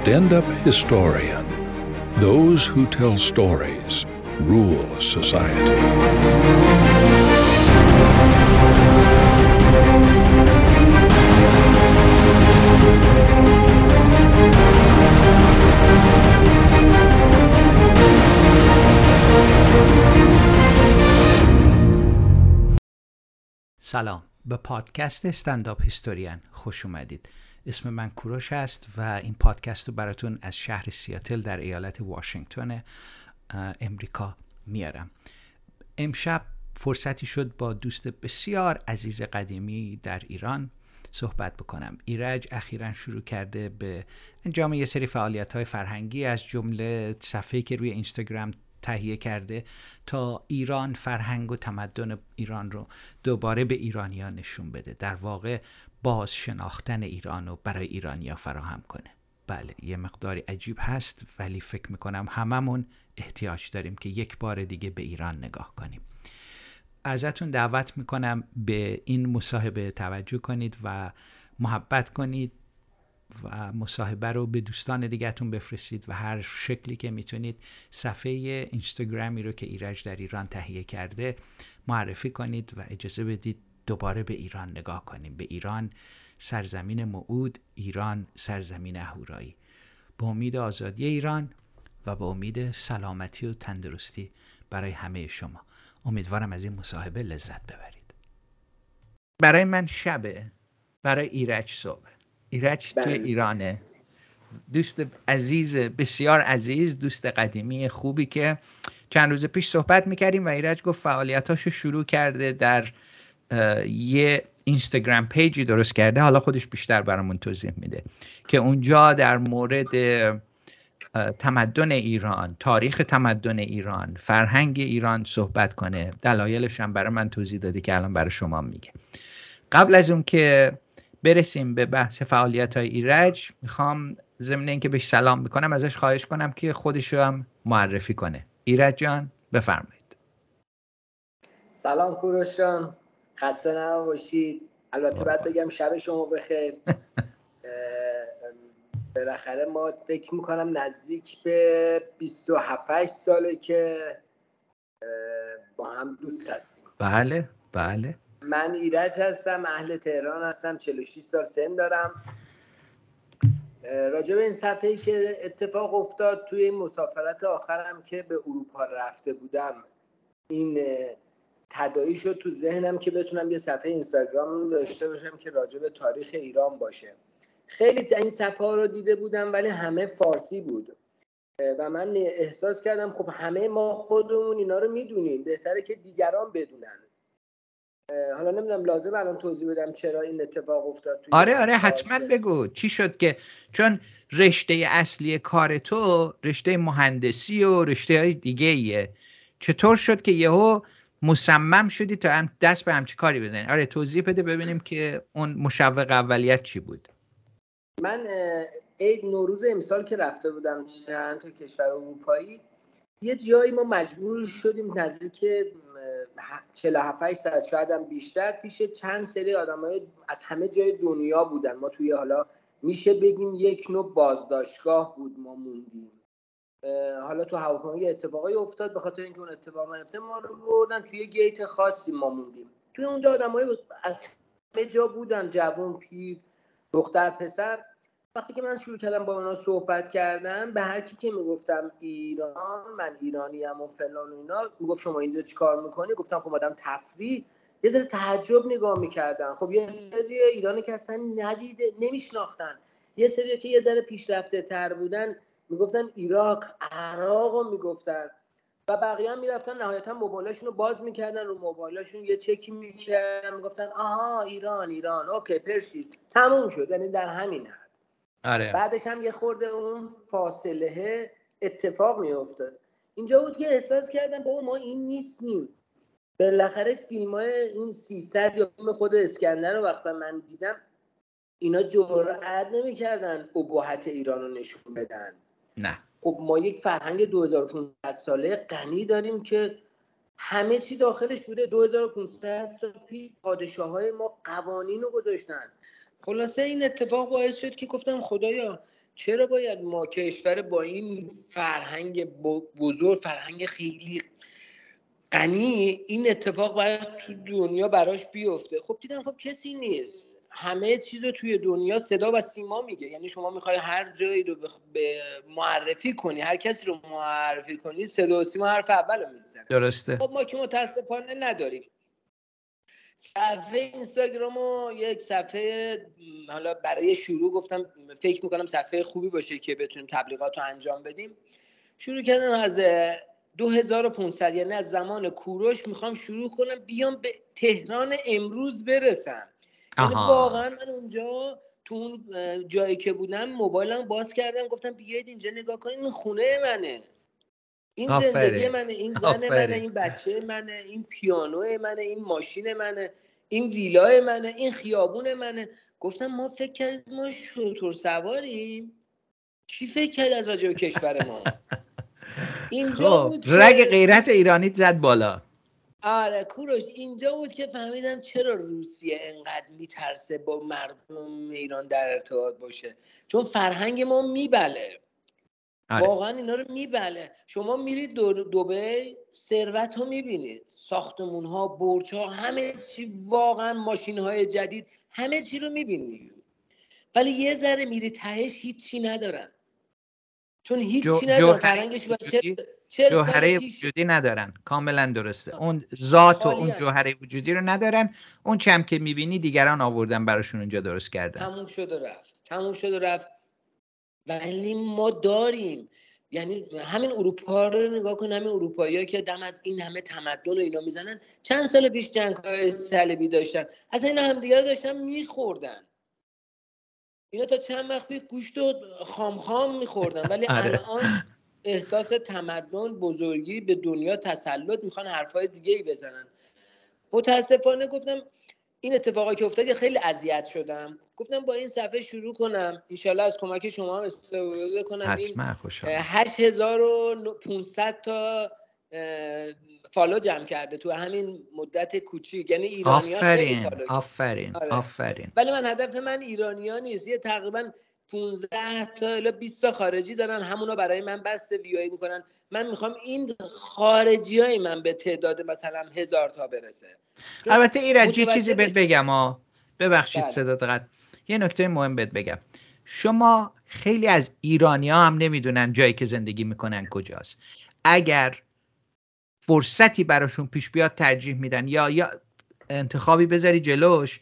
Stand Up Historian. Those who tell stories rule society. سلام به پادکست استنداپ هیستوریان خوش اومدید اسم من کوروش است و این پادکست رو براتون از شهر سیاتل در ایالت واشنگتن امریکا میارم. امشب فرصتی شد با دوست بسیار عزیز قدیمی در ایران صحبت بکنم. ایرج اخیرا شروع کرده به انجام یه سری فعالیت های فرهنگی از جمله صفحه که روی اینستاگرام تهیه کرده تا ایران فرهنگ و تمدن ایران رو دوباره به ایرانیان نشون بده. در واقع باز شناختن ایران رو برای ایرانیا فراهم کنه. بله یه مقداری عجیب هست ولی فکر می‌کنم هممون احتیاج داریم که یک بار دیگه به ایران نگاه کنیم. ازتون دعوت می‌کنم به این مصاحبه توجه کنید و محبت کنید و مصاحبه رو به دوستان دیگهتون بفرستید و هر شکلی که می‌تونید صفحه اینستاگرامی رو که ایرج در ایران تهیه کرده معرفی کنید و اجازه بدید دوباره به ایران نگاه کنیم. به ایران سرزمین موعود ایران سرزمین اهورایی به امید آزادی ایران و به امید سلامتی و تندرستی برای همه شما. امیدوارم از این مصاحبه لذت ببرید. برای من شبه برای ایرج صبح ایرج توی ایرانه؟ دوست عزیز بسیار عزیز دوست قدیمی خوبی که چند روز پیش صحبت می‌کردیم و ایرج گفت فعالیتاشو شروع کرده در یه اینستاگرام پیجی درست کرده حالا خودش بیشتر برامون توضیح میده که اونجا در مورد تمدن ایران تاریخ تمدن ایران فرهنگ ایران صحبت کنه. دلایلش هم برای من توضیح داده که الان برای شما میگه. قبل از اون که برسیم به بحث فعالیت های ایرج می‌خوام ضمن اینکه بهش سلام می‌کنم ازش خواهش کنم که خودش رو هم معرفی کنه. ایرج جان بفرمایید. سلام کوروش جان. خسته نباشید. البته بعد بگم شب شما بخیر. بالاخره ما فکر می‌کنم نزدیک به 27 ساله که با هم دوست هستیم. بله بله. من ایرج هستم اهل تهران هستم 46 سال سن دارم. راجع به این صفحه ای که اتفاق افتاد توی این مسافرت آخرم که به اروپا رفته بودم این تدایی شد تو ذهنم که بتونم یه صفحه اینستاگرام داشته باشم که راجع به تاریخ ایران باشه. خیلی این صفحه ها رو دیده بودم ولی همه فارسی بود. و من احساس کردم خب همه ما خودمون اینا رو می‌دونیم. بهتره که دیگران بدونن. حالا نمی‌دونم لازم الان توضیح بدم چرا این اتفاق افتاد توی آره آره حتما بگو. چی شد که چون رشته اصلی کار تو رشته مهندسی و رشته های دیگه ایه. چطور شد که یهو مصمم شدی تا هم دست به همچی کاری بزنی؟ آره توضیح بده ببینیم که اون مشوق اولیت چی بود. من عید نوروز امسال که رفته بودم چند تا کشور اروپایی یه جایی ما مجبور شدیم نزدیک 47 ساعت شاید هم بیشتر پیش چند سری آدمای از همه جای دنیا بودن. ما توی حالا میشه بگیم یک نوع بازداشتگاه بود ما موندیم. حالا تو هواپیما یه اتفاقی افتاد به خاطر اینکه اون اتفاق نیفته ما رو بردن توی گیت خاصی ما موندیم. توی اونجا آدمای از همه جا بودن جوون پیر دختر پسر. وقتی که من شروع کردم با اونا صحبت کردم به هر کی که می‌گفتم ایران من ایرانی ام و فلان و اینا می‌گفت شما اینجا چیکار می‌کنی؟ گفتم خب آدم تفریح. یه ذره تعجب نگاه می‌کردن. خب یه سری ایرانی که اصلا ندیده نمیشناختن. یه سری که یه ذره پیشرفته تر بودن می‌گفتن عراق عراق رو می‌گفتن. و بقیه هم می‌رفتن نهایتا موبایلشون رو باز می‌کردن رو موبایلشون یه چکی می‌کردن می‌گفتن آها ایران ایران اوکی پرشید تموم شد. یعنی در همین حد. آره. بعدش هم یه خورده اون فاصله اتفاق میافتاد. اینجا بود که احساس کردم بابا ما این نیستیم. بالاخره فیلم های این 300 یا فیلم خود اسکندر رو وقتی من دیدم اینا جرأت نمی‌کردن ابهت ایران رو نشون بدن. نه. خب ما یک فرهنگ 2500 ساله غنی داریم که همه چی داخلش بوده. 2500 سال پیش پادشاه های ما قوانین رو گذاشتن. خلاصه این اتفاق باعث شد که گفتم خدایا چرا باید ما کشور با این فرهنگ بزرگ فرهنگ خیلی غنی این اتفاق باید تو دنیا براش بیفته؟ خب دیدم خب کسی نیست. همه چیز رو توی دنیا صدا و سیما میگه. یعنی شما می‌خوای هر جایی رو به معرفی کنی هر کسی رو معرفی کنی صدا و سیما حرف اول رو می‌زنه. درسته. خب ما که متاسفانه نداریم. صفحه اینستاگرام رو یک صفحه حالا برای شروع گفتم فکر می‌کنم صفحه خوبی باشه که بتونیم تبلیغات رو انجام بدیم. شروع کردم از 2500 یعنی از زمان کوروش می‌خوام شروع کنم بیام به تهران امروز برسم. یعنی واقعا من اونجا تو اون جایی که بودم موبایلم باز کردم گفتم بیاید اینجا نگاه کنید این خونه منه. این زندگی منه این زن منه این بچه منه این پیانو منه این ماشین منه این ویلای منه این خیابون منه. گفتم ما فکر کردیم ما شطور سواریم. چی فکر کرد از راجع کشور ما؟ اینجا خب، بود رگ غیرت ایرانی زد بالا. آره کوروش اینجا بود که فهمیدم چرا روسیه انقدر میترسه با مردم ایران در ارتباط باشه. چون فرهنگ ما میبله. آره. واقعا اینا رو میبله. شما میرید دوبه ثروت رو می‌بینید. ساختمون ها برج ها همه چی واقعا ماشین های جدید همه چی رو می‌بینید. ولی یه ذره میری تهش هیچی ندارن. چون هیچی ندارن. فرهنگش جوهره وجودی ندارن. کاملا درسته. اون ذات و اون جوهره وجودی رو ندارن. اون چم که می‌بینی دیگران آوردن براشون اونجا درست کردن. تموم شد و رفت. تموم شد و رفت. ولی ما داریم. یعنی همین اروپا رو نگاه کن همین اروپایی که دم از این همه تمدن و اینا می‌زنن. چند سال پیش جنگ های صلیبی داشتن. اصلا اینا همدیگه داشتن میخوردن. اینا تا چند وقت پیش گوشت و خام خام میخوردن. ولی آره. الان احساس تمدن بزرگی به دنیا تسلط می‌خوان حرفای دیگه ای بزنن. متاسفانه گفتم این اتفاقی که افتاد خیلی اذیت شدم. گفتم با این صفحه شروع کنم. انشالله از کمک شما هم استفاده کنم. حتما خوشحال 8500 تا فالو جمع کرده تو همین مدت کوچیک. یعنی ایرانی آفرین آفرین آره. آفرین. ولی من هدف من ایرانی ها نیست. یه تقریبا 15 تا الا 20 تا خارجی دارن همونا برای من بسته ویایی می‌کنن. من می‌خوام این خارجی های من به تعداد مثلا هزار تا برسه. البته ایرج یه چیزی بهت بگم ها ببخشید بله. صدا دقت یه نکته مهم بهت بگم. شما خیلی از ایرانی ها هم نمی‌دونن جایی که زندگی می‌کنن کجاست. اگر فرصتی براشون پیش بیاد ترجیح میدن یا یا انتخابی بذاری جلوش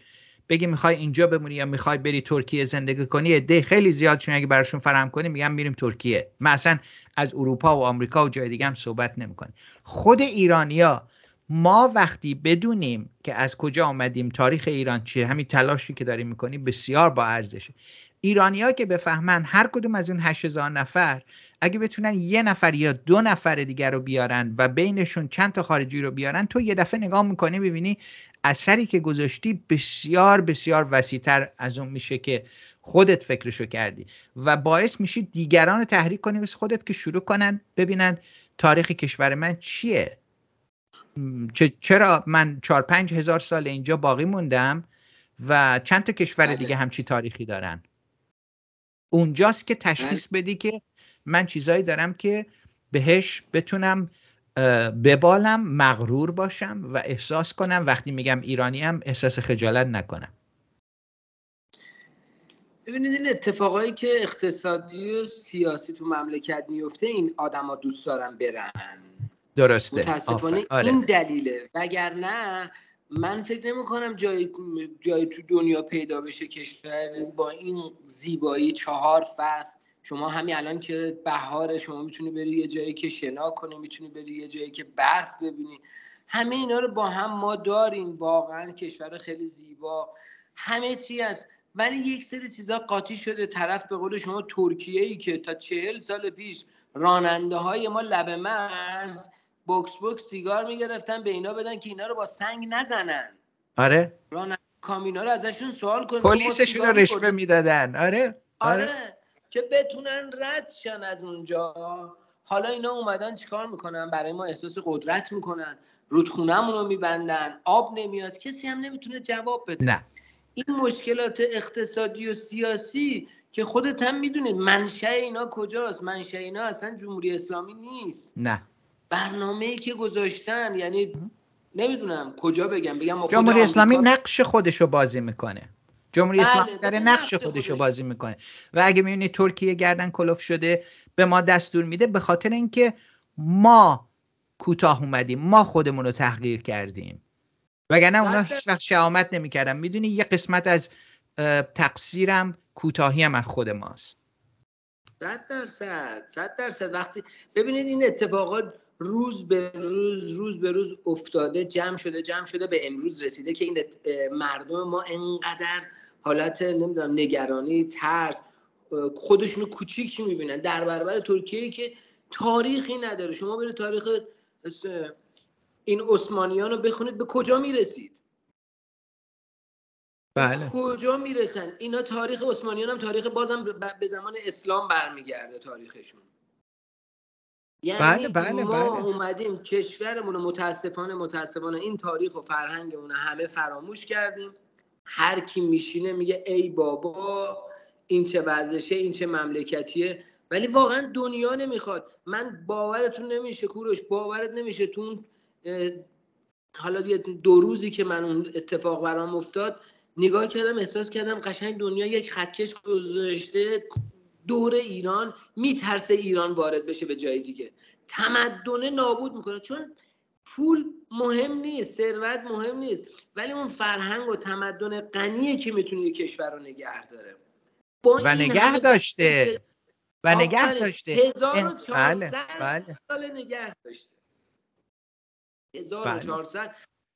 بگی می‌خوای اینجا بمونی یا می‌خوای بری ترکیه زندگی کنی عده خیلی زیاد چون اگه براشون فرام کنی میگم میریم ترکیه. من اصلا از اروپا و آمریکا و جای دیگه هم صحبت نمی‌کنیم خود ایرانیا ما وقتی بدونیم که از کجا آمدیم تاریخ ایران چیه همین تلاشی که داریم می‌کنیم بسیار با ارزشه. ایرانیا که بفهمن هر کدوم از اون 8000 نفر اگه بتونن یه نفر یا دو نفر دیگر رو بیارن و بینشون چند تا خارجی رو بیارن تو یه دفعه نگاه می‌کنی ببینی اثری که گذاشتی بسیار بسیار وسیعتر از اون میشه که خودت فکرشو کردی و باعث میشی دیگران رو تحریک کنی مثل خودت که شروع کنن ببینن تاریخ کشور من چیه چرا من چهار پنج هزار سال اینجا باقی موندم و چند تا کشور بله. دیگه همچی تاریخی دارن اونجاست که تشخیص بله. بدی که من چیزایی دارم که بهش بتونم ببالم مغرور باشم و احساس کنم وقتی میگم ایرانی هم احساس خجالت نکنم. ببینید این اتفاقایی که اقتصادی و سیاسی تو مملکت میفته این آدما دوست دارن برن. درسته. متاسفانه آره. این دلیله. وگرنه من فکر نمی کنم جایی جای تو دنیا پیدا بشه کشور با این زیبایی چهار فصل شما همین الان که بهار شما می‌تونی بری یه جایی که شنا کنی می‌تونی بری یه جایی که برف ببینی. همه اینا رو با هم ما داریم. واقعا کشور خیلی زیبا. همه چی هست. ولی یک سری چیزا قاطی شده. طرف به قول شما ترکیه ای که تا چهل سال پیش راننده های ما لب مرز بوکس بوکس سیگار می‌گرفتن به اینا بدن که اینا رو با سنگ نزنن. آره. راننده کامینا رو ازشون سوال کنن. پلیسشون رو رشوه می‌دادن. آره. آره, آره. که بتونن رد شن از اونجا. حالا اینا اومدن چیکار می‌کنن؟ برای ما احساس قدرت می‌کنن. رودخونهمون رو میبندن. آب نمیاد. کسی هم نمی‌تونه جواب بده. نه. این مشکلات اقتصادی و سیاسی که خودت هم می‌دونید منشأ اینا کجاست؟ منشأ اینا اصلا جمهوری اسلامی نیست. نه. برنامه ای که گذاشتن یعنی نمی‌دونم کجا بگم. بگم جمهوری اسلامی نقش خودشو بازی می‌کنه. جمهوری بله اسلامی داره نقش خودشو بازی می‌کنه. و اگه می‌بینی ترکیه گردن کلوف شده به ما دستور میده به خاطر اینکه ما کوتاه اومدیم ما خودمون رو تحقیر کردیم. وگرنه اونا هیچ وقت شهامت نمی‌کردن. می‌دونی یه قسمت از تقصیرم کوتاهی هم از خود ماست. صد درصد صد درصد. وقتی ببینید این اتفاقات روز به روز روز به روز افتاده جمع شده جمع شده به امروز رسیده که این مردم ما انقدر حالت نمی‌دونم نگرانی ترس خودشونو کوچیک می‌بینن. در برابر ترکیه که تاریخی نداره. شما برید تاریخ این عثمانیان رو بخونید به کجا می‌رسید؟ بله. کجا می‌رسن؟ اینا تاریخ عثمانیان هم تاریخ بازم به زمان اسلام برمیگرده تاریخشون. یعنی بله بله ما بله. اومدیم کشورمون متاسفانه متاسفانه این تاریخ و فرهنگمون همه فراموش کردیم. هر کی میشینه میگه ای بابا این چه وضعشه این چه مملکتیه. ولی واقعا دنیا نمی‌خواد. من باورتون نمیشه کوروش باورت نمیشه. تو حالا دو روزی که من اون اتفاق برام افتاد نگاه کردم احساس کردم قشنگ دنیا یک خطکش گذاشته دور ایران میترسه ایران وارد بشه به جای دیگه. تمدنه نابود می‌کنه. چون پول مهم نیست ثروت مهم نیست ولی اون فرهنگ و تمدن غنیه که می‌تونه یک کشور رو نگه داره. و نگه داشته. و نگه داشته. 1400 بله، بله. سال نگه داشته. 1400 بله.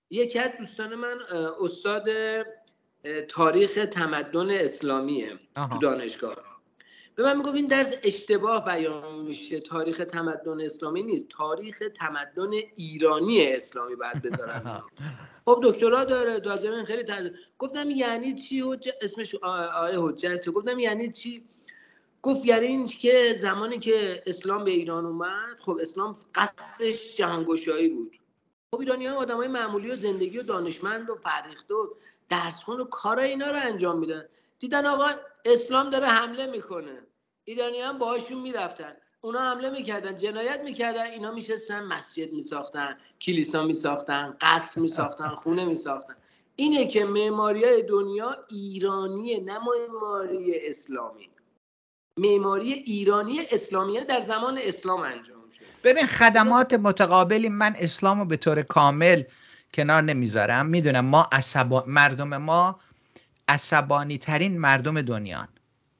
یکی از دوستان من استاد تاریخ تمدن اسلامیه تو دانشگاه. به من می‌گفت این درس اشتباه بیان میشه. تاریخ تمدن اسلامی نیست. تاریخ تمدن ایرانی اسلامی باید بذارن. خب دکترا داره دازمین خیلی تحضیل گفتم یعنی چی حج... اسمش آیه حجت گفتم یعنی چی؟ گفت یعنی این که زمانی که اسلام به ایران اومد خب اسلام قصدش جهانگشایی بود. خب ایرانی ها آدم های معمولی و زندگی و دانشمند و فرهیخته و درسخون و کار اینا رو انجام میدن. دیدن آقا اسلام داره حمله می‌کنه. ایرانی هم باهاشون می‌رفتن. اونا حمله می‌کردن جنایت می‌کردن. اینا میشستن مسجد میساختن کلیسا میساختن قصر میساختن خونه میساختن. اینه که معماری دنیا ایرانیه نه معماری اسلامی. معماری ایرانی اسلامیه در زمان اسلام انجام شد. ببین خدمات متقابلی من اسلام رو به طور کامل کنار نمی‌ذارم. می‌دونم ما عصبا... مردم ما عصبانی ترین مردم دنیا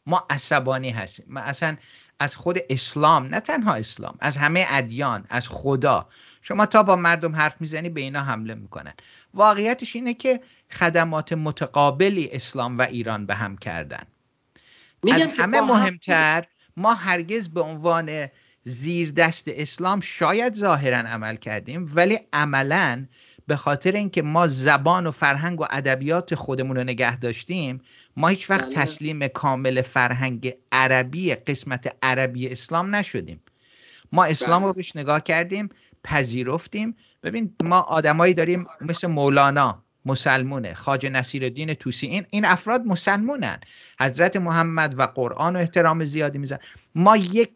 ما عصبانی هستیم. ما اصلا از خود اسلام نه تنها اسلام از همه ادیان از خدا. شما تا با مردم حرف می‌زنی به اینا حمله می‌کنن. واقعیتش اینه که خدمات متقابلی اسلام و ایران به هم کردن. از همه مهمتر ما هرگز به عنوان زیر دست اسلام شاید ظاهرا عمل کردیم ولی عملا به خاطر اینکه ما زبان و فرهنگ و ادبیات خودمون رو نگه داشتیم ما هیچ وقت بله. تسلیم کامل فرهنگ عربی قسمت عربی اسلام نشدیم ما اسلام رو بله. بهش نگاه کردیم پذیرفتیم ببین ما آدمایی داریم مثل مولانا مسلمونه خاج نصیر الدین توسی این این افراد مسلمونن حضرت محمد و قرآن و احترام زیادی میزن ما یک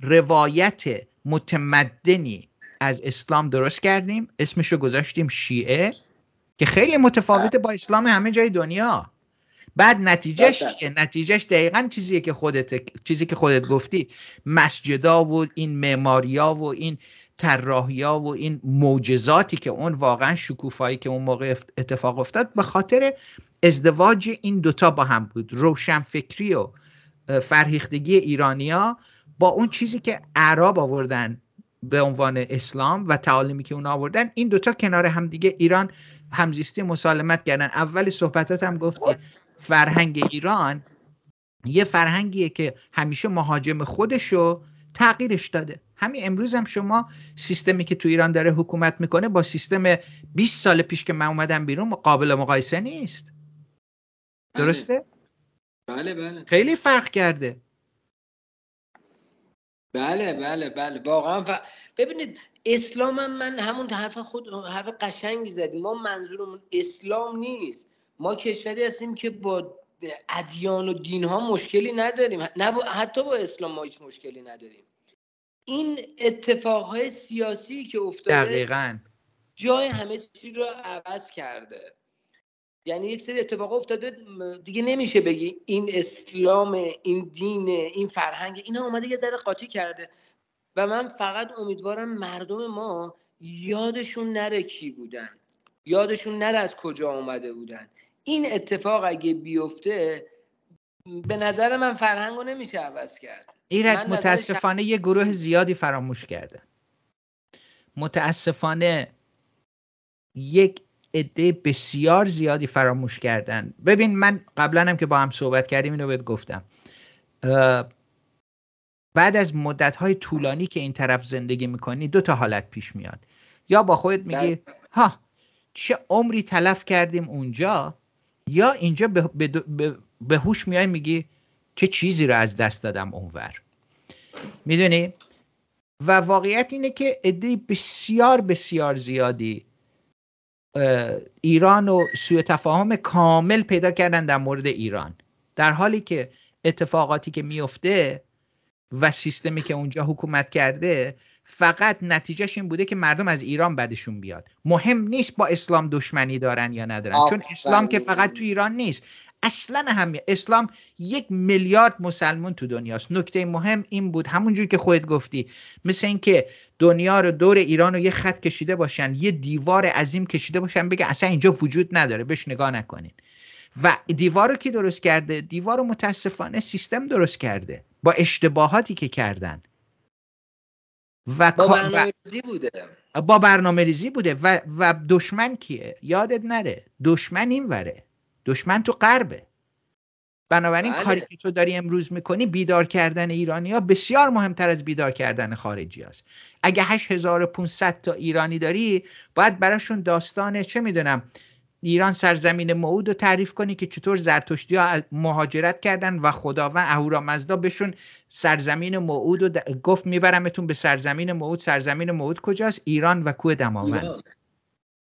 روایت متمدنی از اسلام درست کردیم. اسمشو گذاشتیم شیعه که خیلی متفاوته با اسلام همه جای دنیا. بعد نتیجهش که نتیجهش دقیقا چیزیه که خودت چیزی که خودت گفتی. مسجدا و این معماریا و این طراحیا و این معجزاتی که اون واقعا شکوفایی که اون موقع اتفاق افتاد به خاطر ازدواج این دوتا با هم بود. روشنفکری و فرهیختگی ایرانیا با اون چیزی که عرب آوردن. به عنوان اسلام و تعالیمی که اون آوردن این دوتا کنار هم دیگه ایران همزیستی مسالمت کردن. اول صحبتات هم گفتی فرهنگ ایران یه فرهنگیه که همیشه مهاجم خودشو تغییرش داده. همین امروز هم شما سیستمی که تو ایران داره حکومت می‌کنه با سیستم 20 سال پیش که من اومدم بیرون قابل مقایسه نیست. بله. درسته؟ بله بله. خیلی فرق کرده. بله بله بله. واقعا ف... ببینید اسلام هم من همون حرف خود حرف قشنگی زدیم. ما منظورمون اسلام نیست. ما کشوری هستیم که با ادیان و دین ها مشکلی نداریم. نه حتی با اسلام ما هیچ مشکلی نداریم. این اتفاقهای سیاسی که افتاده دقیقا. جای همه چیز رو عوض کرده. یعنی یک سری اتفاق افتاده دیگه نمیشه بگی این اسلام این دین این فرهنگ اینا اومده یه ذره قاطی کرده. و من فقط امیدوارم مردم ما یادشون نره کی بودن. یادشون نره از کجا آمده بودن. این اتفاق اگه بیفته به نظر من فرهنگ رو نمیشه عوض کرد. ایرج متاسفانه یه گروه زیادی فراموش کرده. متاسفانه یک عده بسیار زیادی فراموش کردن. ببین من قبلا هم که با هم صحبت کردیم اینو بهت گفتم. بعد از مدت های طولانی که این طرف زندگی می‌کنی دو تا حالت پیش میاد. یا با خودت میگی بله. ها چه عمری تلف کردیم اونجا؟ یا اینجا به, هوش میای میگی چه چیزی رو از دست دادم اونور؟ می‌دونی؟ و واقعیت اینه که عده بسیار بسیار زیادی ایران و سوء تفاهم کامل پیدا کردن در مورد ایران. در حالی که اتفاقاتی که میفته و سیستمی که اونجا حکومت کرده فقط نتیجهش این بوده که مردم از ایران بدشون بیاد. مهم نیست با اسلام دشمنی دارن یا ندارن چون اسلام که فقط تو ایران نیست. اصلا همیه اسلام یک میلیارد مسلمون تو دنیاست. نکته مهم این بود همونجور که خودت گفتی مثل اینکه دنیا رو دور ایران رو یه خط کشیده باشن یه دیوار عظیم کشیده باشن بگه اصلا اینجا وجود نداره بهش نگاه نکنین. و دیوار رو کی درست کرده؟ دیوار رو متاسفانه سیستم درست کرده با اشتباهاتی که کردن. و با برنامه ریزی بوده. با برنامه ریزی بوده. و, و دشمن کیه؟ یادت نره. دشمن این وره. دشمن تو غربه. بنابراین بله. کاری که تو داری امروز می‌کنی بیدار کردن ایرانی ها بسیار مهمتر از بیدار کردن خارجی هست. اگه 8500 تا ایرانی داری باید براشون داستان چه می‌دونم ایران سرزمین موعود رو تعریف کنی که چطور زرتشتی ها مهاجرت کردن و خداوند اهورامزدا بهشون سرزمین موعود رو گفت میبرمتون به سرزمین موعود. سرزمین موعود کجاست؟ ایران و کوه دماوند.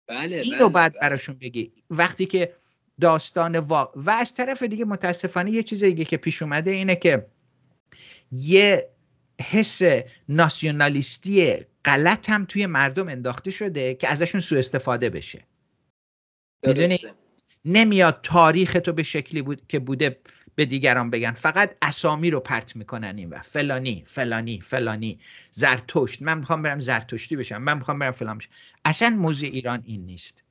بله اینو بله، بعد بله. براشون بگی. وقتی که داستان وا... و از طرف دیگه متاسفانه یه چیز دیگه که پیش اومده اینه که یه حس ناسیونالیستی غلط هم توی مردم انداخته شده که ازشون سوء استفاده بشه. می‌دونی؟ نمیاد تاریخ تو به شکلی بود که بوده به دیگران بگن. فقط اسامی رو پرت می‌کنن این و فلانی فلانی فلانی. زرتشت. من می‌خوام برم زرتشتی بشم. من می‌خوام برم فلان بشم. اصلا موضوع ایران این نیست.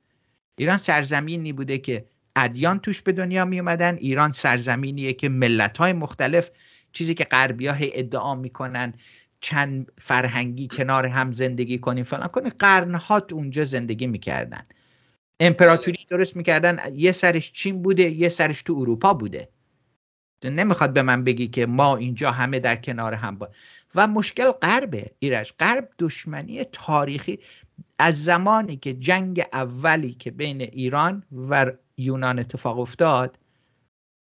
ایران سرزمینی بوده که ادیان توش به دنیا می اومدن. ایران سرزمینیه که ملت های مختلف چیزی که غربی ها ادعا می‌کنن چند فرهنگی کنار هم زندگی کنیم. فلان کنیم قرنهات اونجا زندگی می‌کردن. امپراتوری درست می‌کردن. یه سرش چین بوده یه سرش تو اروپا بوده. نمی‌خواد به من بگی که ما اینجا همه در کنار هم با و مشکل غربه ایرش غرب دشمنی تاریخی از زمانی که جنگ اولی که بین ایران و یونان اتفاق افتاد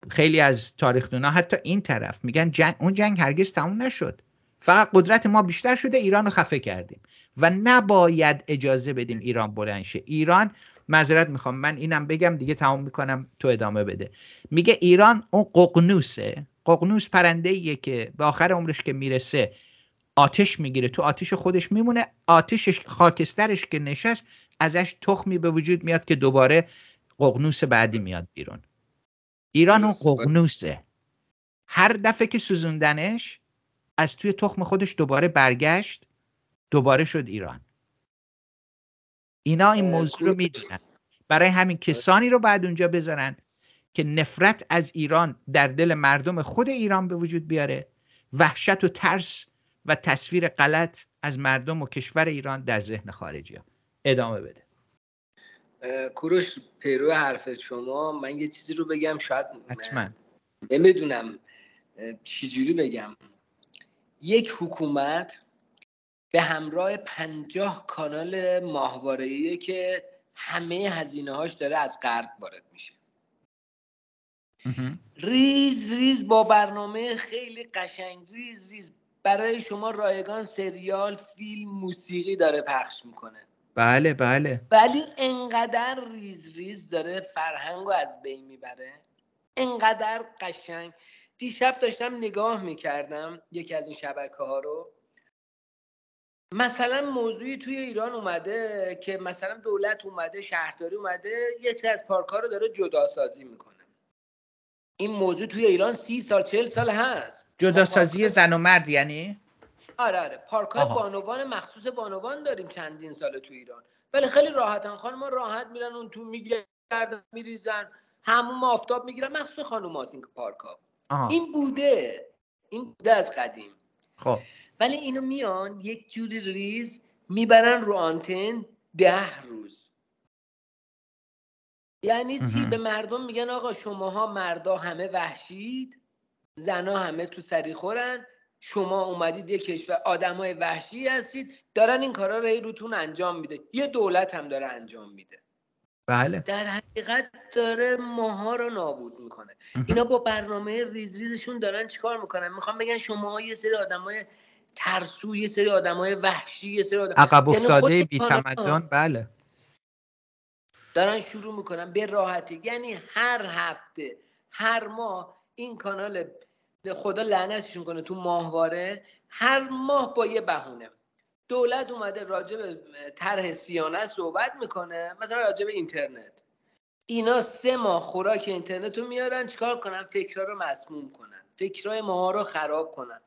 خیلی از تاریخ حتی این طرف میگن جنگ اون جنگ هرگز تموم نشد. فقط قدرت ما بیشتر شده ایران رو خفه کردیم. و نباید اجازه بدیم ایران بلند شه. ایران معذرت می‌خوام من اینم بگم دیگه تمام می‌کنم تو ادامه بده. میگه ایران اون ققنوسه. ققنوس پرنده ایه که به آخر عمرش که می‌رسه آتش می‌گیره تو آتش خودش میمونه آتشش خاکسترش که نشست ازش تخمی به وجود میاد که دوباره ققنوس بعدی میاد بیرون. ایران اون ققنوسه. هر دفعه که سوزوندنش از توی تخم خودش دوباره برگشت دوباره شد ایران. اینا این موضوع رو می‌دونن. برای همین کسانی رو بعد اونجا بذارن که نفرت از ایران در دل مردم خود ایران به وجود بیاره وحشت و ترس و تصویر غلط از مردم و کشور ایران در ذهن خارجی ها. ادامه بده. کوروش پیرو حرف شما. من یه چیزی رو بگم شاید حتما. نمی‌دونم چجوری بگم. یک حکومت به همراه پنجاه کانال ماهواره‌ای که همه هزینه هاش داره از غرب وارد میشه. ریز ریز با برنامه خیلی قشنگ ریز ریز. برای شما رایگان سریال فیلم موسیقی داره پخش می‌کنه. بله بله. ولی انقدر ریز ریز داره فرهنگ رو از بین می‌بره. انقدر قشنگ. دیشب داشتم نگاه می‌کردم یکی از این شبکه ها رو. مثلا موضوعی توی ایران اومده که مثلا دولت اومده شهرداری اومده یکی از پارک ها رو داره جدا سازی می‌کنه. این موضوع توی ایران سی سال چل سال هست. جدا سازی زن و مرد یعنی؟ آره آره. پارک های بانوان مخصوص بانوان داریم چندین سال تو ایران. ولی خیلی راحتن. خانم راحت میرن اون تو میگردن میریزن. همون آفتاب می‌گیرن مخصوص خانم این پارک ها این بوده. این بوده از قدیم. خب. ولی اینو میان یک جوری ریز می‌برن رو آنتن ده روز. یعنی چی؟ به مردم میگن آقا شماها مردا همه وحشید. زنا همه تو سری خورن. شما اومدید یه کشور آدمای وحشی هستید. دارن این کارا رو روتون انجام میده. یه دولت هم داره انجام میده. بله. در حقیقت داره ماها رو نابود می‌کنه. اینا با برنامه ریز ریزشون دارن چیکار می‌کنن؟ می‌خوام بگن شما یه سری آدمای ترسو یه سری آدمای وحشی یه سری آدم عقب یعنی افتاده بی تمدن بله. دارن شروع می‌کنن به راحتی. یعنی هر هفته هر ماه این کانال خدا لعنتشون کنه تو ماهواره هر ماه با یه بهونه. دولت اومده راجع به طرح سیانت صحبت می‌کنه مثلا راجع به اینترنت. اینا سه ماه خوراک اینترنت رو میارن چیکار کنن؟ فکرها رو مسموم کنن. فکرهای ما رو خراب کنن.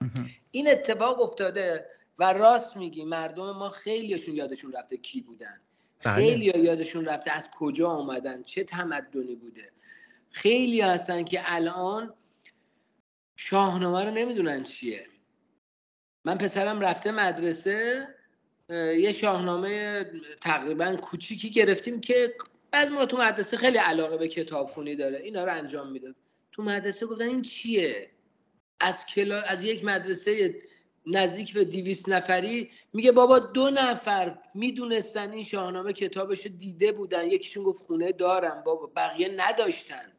این اتفاق افتاده و راست میگی مردم ما خیلیشون یادشون رفته کی بودن. بله. خیلی یادشون رفته از کجا آمدن چه تمدنی بوده. خیلی هستن که الان شاهنامه رو نمی‌دونن چیه. من پسرم رفته مدرسه یه شاهنامه تقریبا کوچیکی گرفتیم که بعض ما تو مدرسه خیلی علاقه به کتابخونی داره. اینا رو انجام میده تو مدرسه گفتن این چیه؟ از کلا... از یک مدرسه نزدیک به دیویس نفری میگه بابا دو نفر می‌دونستن این شاهنامه کتابش دیده بودن. یکیشون گفت خونه دارم بابا بقیه نداشتن.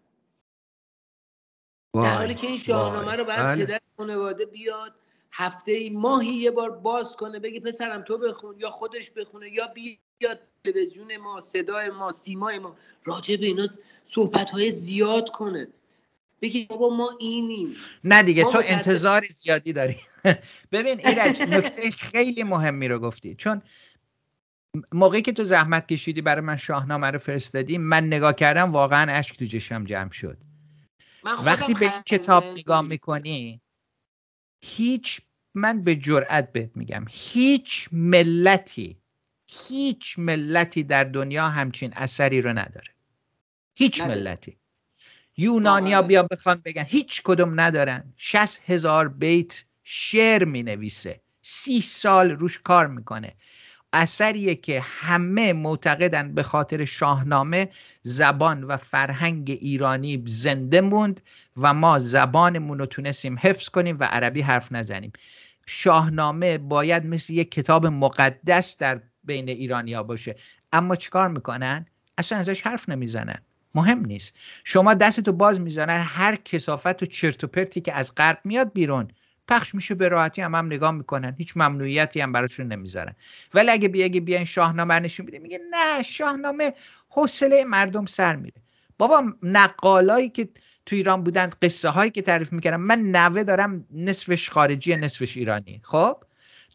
در حالی که این شاهنامه رو باید بله. پدر خانواده بیاد هفته ای ماهی یه بار باز کنه بگی پسرم تو بخون یا خودش بخونه یا بیاد تلویزیون ما صدای ما سیمای ما. راجع به اینا صحبت های زیاد کنه. بگی بابا ما اینیم. نه دیگه تو انتظار زیادی داری. ببین ایرج نکته خیلی مهمی رو گفتی. چون موقعی که تو زحمت کشیدی برای من شاهنامه رو فرستادی من نگاه کردم واقعا اشک تو چشم جمع شد. وقتی به این کتاب نگاه می‌کنی هیچ من به جرأت بهت میگم هیچ ملتی هیچ ملتی در دنیا همچین اثری رو نداره. هیچ ملتی. یونانیا بیا بخوان بگن هیچ کدوم ندارن. شست هزار بیت شعر می نویسه سی سال روش کار می‌کنه. اثریه که همه معتقدن به خاطر شاهنامه زبان و فرهنگ ایرانی زنده موند و ما زبانمون رو تونستیم حفظ کنیم و عربی حرف نزنیم. شاهنامه باید مثل یک کتاب مقدس در بین ایرانیا باشه. اما چیکار می‌کنن؟ اصلا ازش حرف نمی‌زنن. مهم نیست. شما دستتو باز می‌زنن هر کسافت و چرت و پرتی که از غرب میاد بیرون. پخش میشه به راحتی هم, هم نگاه می‌کنن. هیچ ممنوعیتی هم براشون نمی‌ذارن ولی اگه بیاگه بیاین شاهنامه نشون میده میگه نه شاهنامه حوصله مردم سر میره. بابا نقالایی که تو ایران بودن قصه هایی که تعریف می‌کردم من نوه دارم نصفش خارجی نصفش ایرانی. خب؟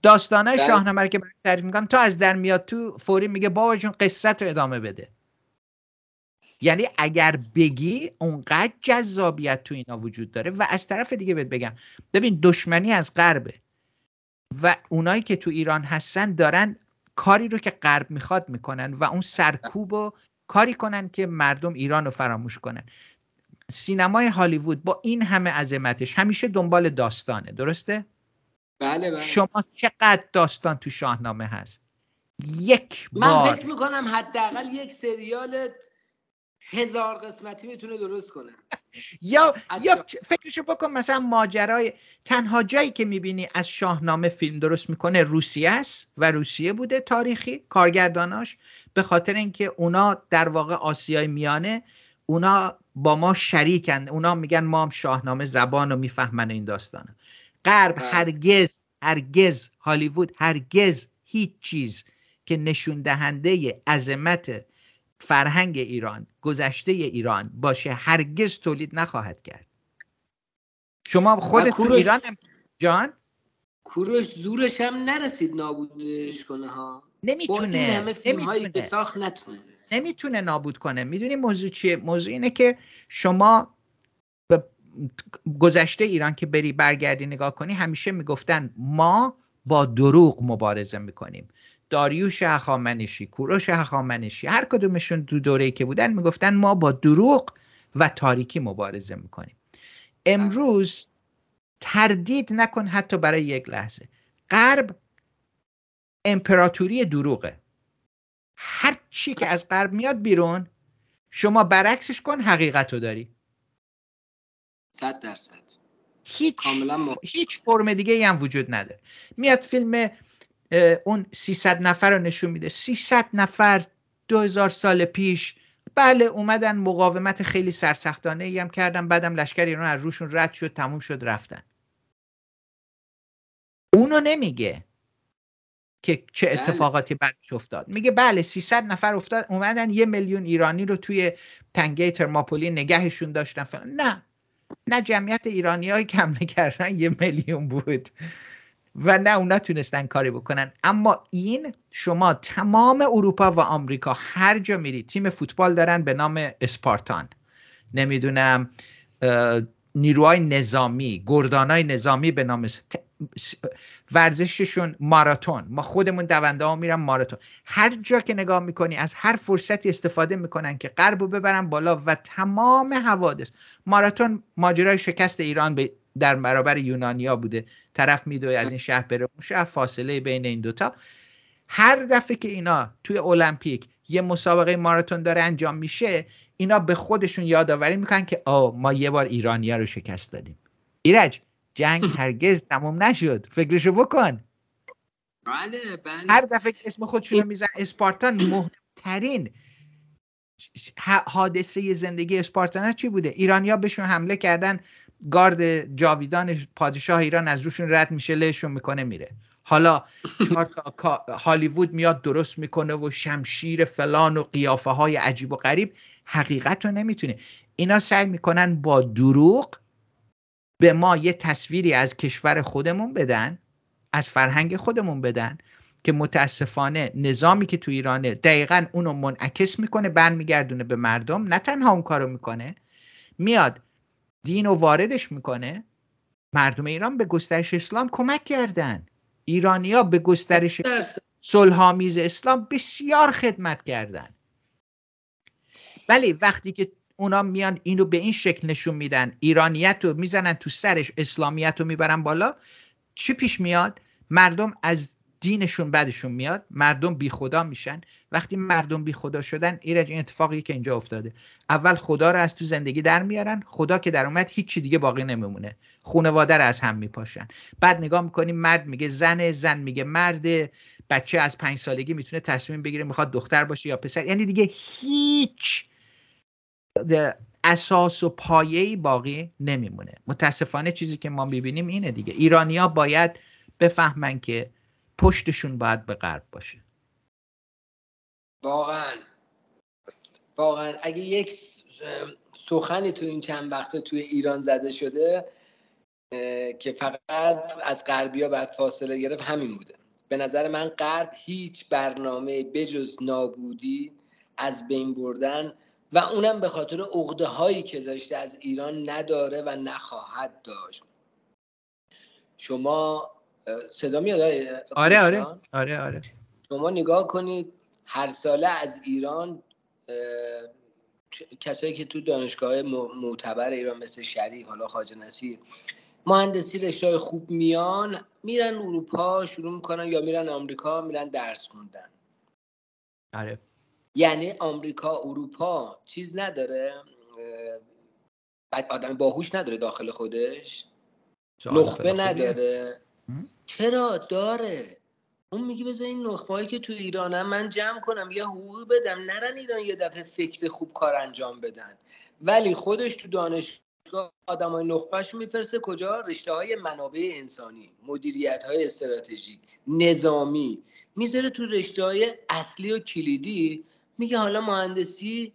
داستانهای بله. شاهنامه رو که تعریف می‌کنم تو از در میاد تو فوری میگه بابا جون قصه رو ادامه بده. یعنی اگر بگی اونقدر جذابیت تو اینا وجود داره و از طرف دیگه بهت بگم. ببین دشمنی از غربه و اونایی که تو ایران هستن دارن کاری رو که غرب می‌خواد می‌کنن و اون سرکوب رو کاری کنن که مردم ایران رو فراموش کنن. سینمای هالیوود با این همه عظمتش همیشه دنبال داستانه درسته؟ بله بله. شما چقدر داستان تو شاهنامه هست؟ یک بار. من فکر می‌کنم حداقل یک سریال هزار قسمتی می‌تونه درست کنه. یا یا فکرشو بکن مثلا ماجرای تنها جایی که می‌بینی از شاهنامه فیلم درست می‌کنه روسیه است و روسیه بوده تاریخی کارگرداناش. به خاطر اینکه اونا در واقع آسیای میانه اونا با ما شریکن اونا میگن ما هم شاهنامه زبان رو می‌فهمن این داستانه غرب بله. هرگز هرگز هالیوود هرگز هیچ چیز که نشون دهنده عظمت فرهنگ ایران گذشته ایران باشه هرگز تولید نخواهد کرد. شما خود تو ایران جان؟ کوروش زورش هم نرسید نابودش کنه ها. نمی‌تونه نمی‌تونه. نمی‌تونه نابود کنه. می‌دونی موضوع چیه؟ موضوع اینه که شما به گذشته ایران که بری برگردی نگاه کنی همیشه می‌گفتن ما با دروغ مبارزه می‌کنیم. داریوش هخامنشی کوروش هخامنشی هر کدومشون دو دوره که بودن می‌گفتن ما با دروغ و تاریکی مبارزه می‌کنیم. امروز تردید نکن حتی برای یک لحظه. غرب امپراتوری دروغه. هر چی که از غرب میاد بیرون شما برعکسش کن حقیقت رو داری. صد درصد. هیچ, هیچ فرم دیگه هم وجود نداره. میاد فیلم اون 300 نفر رو نشون میده. 300 نفر 2000 سال پیش. بله اومدن مقاومت خیلی سرسختانه ای هم کردن. بعدم لشکر ایران از روشون رد شد تموم شد رفتن. اونو نمیگه که چه بله. اتفاقاتی بعدش افتاد. میگه بله 300 نفر افتاد اومدن یه میلیون ایرانی رو توی تنگه ترماپولی نگهشون داشتن. فلان. نه. نه جمعیت ایرانی های کم کردن یه میلیون بود. و نه اونا تونستن کاری بکنن. اما این شما تمام اروپا و آمریکا هر جا میرید تیم فوتبال دارن به نام اسپارتان. نمی‌دونم نیروهای نظامی گردانای نظامی به نام ورزششون ماراتون. ما خودمون دونده ها میرن ماراتون. هر جا که نگاه می‌کنی از هر فرصتی استفاده می‌کنن که رو ببرن بالا و تمام حوادث. ماراتون ماجرای شکست ایران در برابر یونانیا بوده. طرف میدوه از این شهر بره اون شهر فاصله بین این دوتا. هر دفعه که اینا توی المپیک یه مسابقه ماراتون داره انجام میشه اینا به خودشون یادآوری می‌کنن که آ ما یه بار ایرانیا رو شکست دادیم. ایرج جنگ هرگز تموم نشد. فکرشو بکن. بله بله. هر دفعه که اسم خودشون رو میزن اسپارتان مهمترین حادثه زندگی اسپارتان چی بوده؟ ایرانیا بهشون حمله کردن. گارد جاویدان پادشاه ایران از روشون رد میشه لهشون می‌کنه میره. حالا هالیوود میاد درست می‌کنه و شمشیر فلان و قیافه های عجیب و غریب. حقیقت رو نمی‌تونه. اینا سعی می‌کنن با دروغ به ما یه تصویری از کشور خودمون بدن از فرهنگ خودمون بدن که متاسفانه نظامی که تو ایرانه دقیقا اونو منعکس می‌کنه برمیگردونه به مردم. نه تنها اون کارو می‌کنه. میاد دین و واردش می‌کنه. مردم ایران به گسترش اسلام کمک کردن. ایرانیا به گسترش صلحآمیز اسلام بسیار خدمت کردن. ولی وقتی که اونا میان اینو به این شکل نشون میدن ایرانیت رو می‌زنن تو سرش اسلامیت رو می‌برن بالا چی پیش میاد؟ مردم از دینشون بعدشون میاد مردم بی خدا میشن. وقتی مردم بی خدا شدن ایرج این اتفاقی که اینجا افتاده. اول خدا رو از تو زندگی در میارن خدا که در اومد هیچی دیگه باقی نمیمونه. خانواده رو از هم میپاشن. بعد نگاه می‌کنیم مرد میگه زن زن میگه مرد بچه از پنج سالگی می‌تونه تصمیم بگیره می‌خواد دختر باشه یا پسر. یعنی دیگه هیچ اساس و پایه‌ای باقی نمیمونه. متاسفانه چیزی که ما می‌بینیم اینه دیگه. ایرانیا باید بفهمن که پشتشون باید به غرب باشه. واقعا. واقعا. اگه یک سخنی تو این چند وقته توی ایران زده شده که فقط از غربیا بعد فاصله گرفت همین بوده. به نظر من غرب هیچ برنامه بجز نابودی از بین بردن و اونم به خاطر عقده هایی که داشته از ایران نداره و نخواهد داشت. شما صدا میاد آره آره. آره آره. شما نگاه کنید هر ساله از ایران کسایی که تو دانشگاه معتبر ایران مثل شریف حالا خواجه نصیر مهندسی رشته خوب میان میرن اروپا شروع می‌کنن یا میرن آمریکا میرن درس خوندن. آره. یعنی آمریکا اروپا چیز نداره بعد آدم باهوش نداره داخل خودش. نخبه نداره. چرا؟ داره. اون میگه بذار این نخبه که تو ایرانم من جمع کنم یه حقوق بدم. نرن ایران یه دفعه فکر خوب کار انجام بدن. ولی خودش تو دانشگاه آدم های نخبهش میفرسته. کجا؟ رشته های منابع انسانی مدیریت های استراتژیک نظامی. می‌ذاره تو رشته های اصلی و کلیدی. میگه حالا مهندسی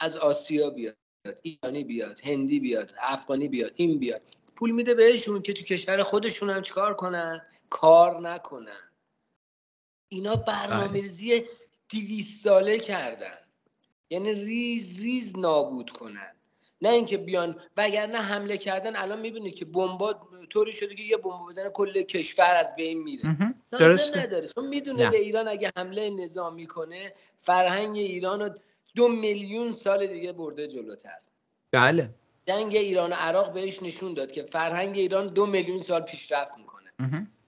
از آسیا بیاد ایرانی بیاد هندی بیاد افغانی بیاد این بیاد. پول میده بهشون که تو کشور خودشون هم چیکار کنن؟ کار نکنن. اینا برنامه بله. ریزی دیویس ساله کردن. یعنی ریز ریز نابود کنن. نه اینکه بیان وگرنه حمله کردن الان می‌بینید که بمبا طوری شده که یه بمب بزنه کل کشور از بین میره. درسته. نداره. چون می‌دونه به ایران اگه حمله نظامی کنه فرهنگ ایران رو دو میلیون سال دیگه برده جلوتر. بله. جنگ ایران و عراق بهش نشون داد که فرهنگ ایران دو میلیون سال پیشرفت می‌کنه.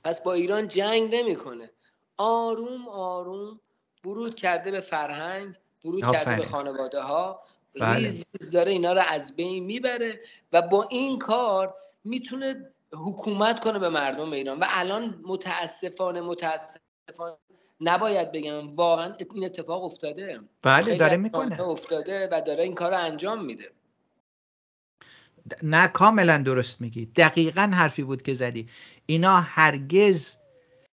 پس با ایران جنگ نمی‌کنه. آروم آروم ورود کرده به فرهنگ ورود کرده به خانواده ها بله. ریز ریز داره اینا رو از بین می‌بره و با این کار می‌تونه حکومت کنه به مردم ایران. و الان متاسفانه متاسفانه نباید بگم واقعا این اتفاق افتاده. بله داره می‌کنه. افتاده و داره این کار رو انجام میده. نه کاملا درست میگی. دقیقا حرفی بود که زدی. اینا هرگز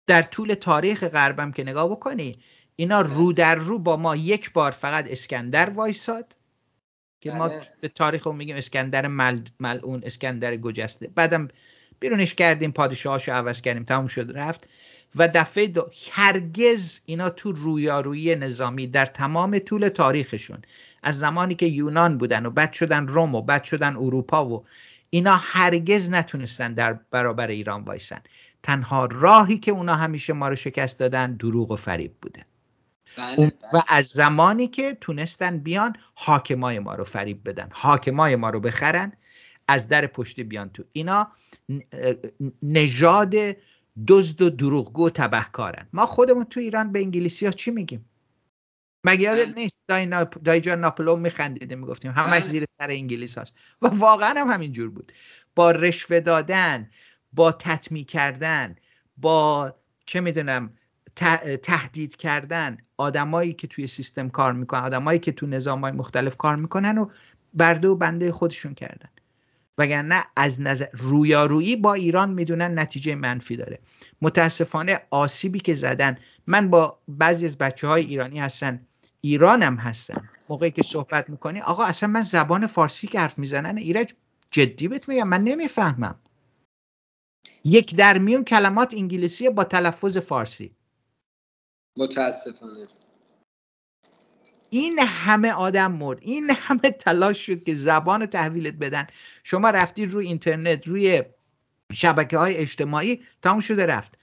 در طول تاریخ غربم که نگاه بکنی اینا رو در رو با ما یک بار فقط اسکندر وایساد که ما بله. به تاریخ میگیم اسکندر مل... ملعون اسکندر گجسته. بعدم بیرونش کردیم پادشاهاشو عوض کردیم تموم شد رفت. و دفعه دو هرگز اینا تو رویارویی نظامی در تمام طول تاریخشون از زمانی که یونان بودن و بعد شدن روم و بعد شدن اروپا و اینا هرگز نتونستن در برابر ایران وایسن. تنها راهی که اونا همیشه ما رو شکست دادن دروغ و فریب بوده. بله، بله. و از زمانی که تونستن بیان حاکمای ما رو فریب بدن. حاکمای ما رو بخرن از در پشتی بیان تو. اینا نژاد دزد و دروغگو و تبهکارن. ما خودمون تو ایران به انگلیسی ها چی میگیم؟ مگه یادت بله. نیست دای, ناپ... دای جان ناپلون میخندیده می‌گفتیم همش زیر سر انگلیس هاست و واقعا هم همین جور بود. با رشوه دادن با تطمی کردن با چه می‌دونم تهدید کردن آدمایی که توی سیستم کار می‌کنن آدمایی که تو نظام های مختلف کار می‌کنن و برده و بنده خودشون کردن. وگرنه از نظر رویارویی با ایران می‌دونن نتیجه منفی داره. متاسفانه آسیبی که زدن من با بعضی از بچه های ایرانی هستن ایرانم هستن موقعی که صحبت می‌کنی آقا اصلا من زبان فارسی که حرف می‌زنن ایرج جدی بهت میگم من نمی‌فهمم. یک در میون کلمات انگلیسی با تلفظ فارسی. متاسفانه. این همه آدم مرد. این همه تلاش شد که زبان تحویلت بدن. شما رفتید روی اینترنت روی شبکه های اجتماعی تمام شده رفت.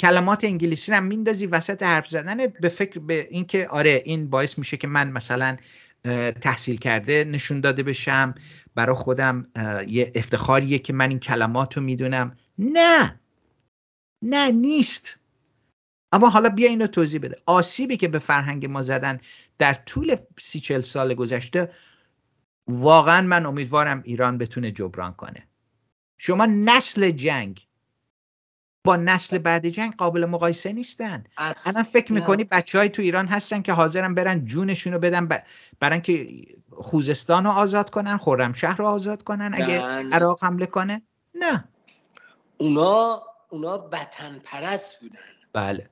کلمات انگلیسی هم میندازی وسط حرف زدنت به فکر به اینکه آره این باعث میشه که من مثلا تحصیل کرده نشون داده بشم برای خودم یه افتخاریه که من این کلمات رو می‌دونم. نه! نه نیست. اما حالا بیا اینو توضیح بده. آسیبی که به فرهنگ ما زدن در طول سی چل سال گذشته واقعا من امیدوارم ایران بتونه جبران کنه. شما نسل جنگ با نسل بعد جنگ قابل مقایسه نیستن. الان فکر می‌کنی بچه های تو ایران هستن که حاضرن برن جونشون رو بدن ب... برن که خوزستان رو آزاد کنن خرمشهر رو آزاد کنن اگه عراق حمله کنه؟ نه. اونا اونا وطن پرست بودن. بله.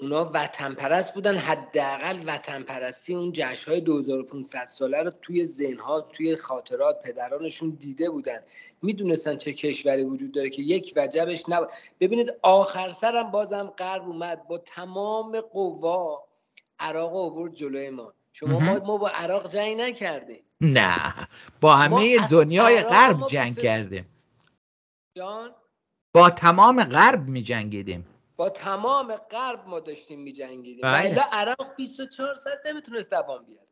اونا وطن پرست بودن حداقل وطن پرستی اون جشن های 2500 ساله رو توی ذهنها توی خاطرات پدرانشون دیده بودن. می‌دونستن چه کشوری وجود داره که یک وجبش نب... ببینید آخر سرم بازم غرب اومد. با تمام قوا عراق آورد جلوی ما. شما ما, ما با عراق جنگ نکردیم. نه. با همه دنیای غرب جنگ کردیم. جان؟ با تمام غرب می جنگیدیم با تمام غرب ما داشتیم می جنگیدیم بله. و عراق 24 ساعت نمی‌تونست دوام بیاره.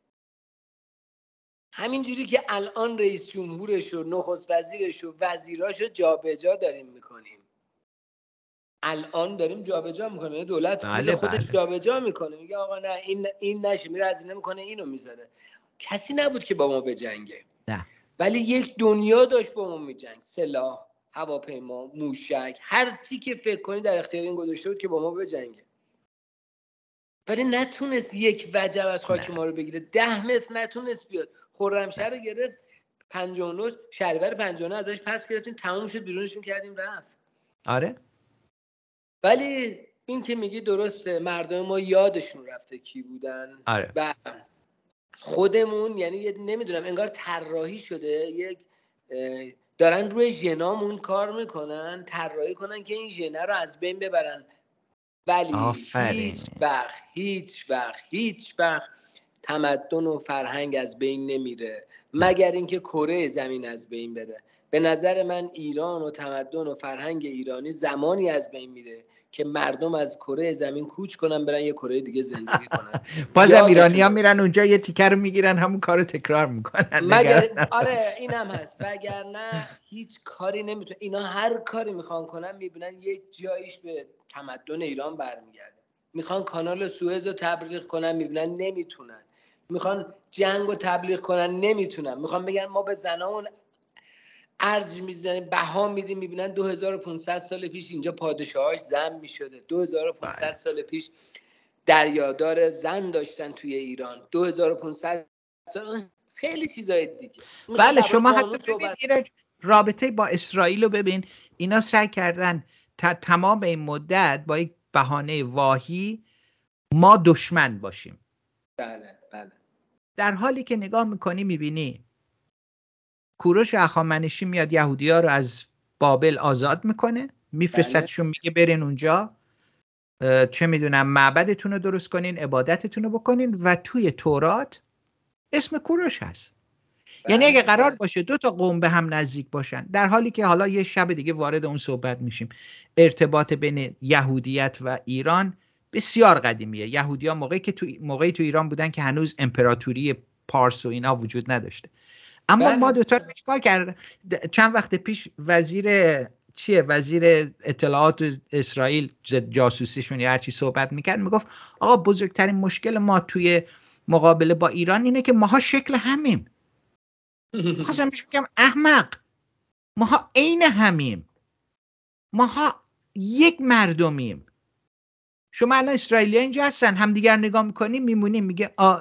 همینجوری که الان رئیس جمهورش و نخست وزیرش و وزیراش رو جابجا داریم می‌کنیم. الان داریم جابجا می‌کنیم. یعنی دولت بله خودش بله. جابجا می‌کنه. میگه آقا نه این این نشه میره از می‌کنه اینو می‌ذاره. کسی نبود که با ما بجنگه. نه. ولی یک دنیا داشت با ما میجنگ. سلاح. هواپیما موشک هر چی که فکر کنی در اختیار این گذاشته بود که با ما بجنگه. ولی نتونست یک وجب از خاک ما رو بگیره. ده متر نتونست بیاد. خرمشهر رو گرفت. 59 شهریور 59 ازش پس گرفتیم. تموم شد بیرونشون کردیم رفت. آره. ولی این که میگی درسته مردم ما یادشون رفته کی بودن. آره. و خودمون یعنی نمی‌دونم انگار طراحی شده. یک دارن روی ژنامون کار می‌کنن طراحی کنن که این ژنه رو از بین ببرن. ولی هیچ وقت هیچ وقت هیچ وقت تمدن و فرهنگ از بین نمیره. مگر اینکه کره زمین از بین بره. به نظر من ایران و تمدن و فرهنگ ایرانی زمانی از بین میره که مردم از کره زمین کوچ کنن برن یه کره دیگه زندگی کنن. بازم ایرانی ها میرن اونجا یه تیکر می‌گیرن همون کارو تکرار می‌کنن. مگر آره اینم هست. وگرنه هیچ کاری نمی‌تونه اینا هر کاری می‌خوان کنن می‌بینن یک جایش به تمدن ایران برمیگرده. می‌خوان کانال سوئز رو تبلیغ کنن می‌بینن نمی‌تونن. می‌خوان جنگ رو تبلیغ کنن نمی‌تونن. می‌خوان بگن ما به زنامون ارج می‌زنیم بها میدیم می‌بینن 2500 سال پیش اینجا پادشاهاش زن می‌شده. 2500 بله. سال پیش دریادار زن داشتن توی ایران. 2500 سال خیلی چیزای دیگه. بله شما حتی ببین رابطه با اسرائیل رو ببین. اینا سعی کردن تا تمام این مدت با یک بهانه واهی ما دشمن باشیم. بله بله. در حالی که نگاه می‌کنی می‌بینی کوروش اخامنشی میاد یهودی ها رو از بابل آزاد می‌کنه میفرستدشون بله. میگه برین اونجا چه می‌دونم معبدتون رو درست کنین عبادتتون رو بکنین و توی تورات اسم کوروش هست یعنی اگه بله. قرار باشه دو تا قوم به هم نزدیک باشن در حالی که حالا یه شب دیگه وارد اون صحبت میشیم ارتباط بین یهودیت و ایران بسیار قدیمیه یهودی ها موقعی که تو موقعی تو ایران بودن که هنوز امپراتوری پارس و اینا وجود نداشته اما بله. ما دوتا چیکار کرد؟ چند وقت پیش وزیر چیه؟ وزیر اطلاعات اسرائیل جاسوسیشون یا هرچی صحبت می‌کرد می‌گفت آقا بزرگترین مشکل ما توی مقابله با ایران اینه که ماها شکل همیم. خواستم بگم احمق. ماها عین همیم. ماها یک مردمیم. شما الان اسرائیلی اینجا هستن همدیگر نگاه می‌کنیم میمونیم میگه آ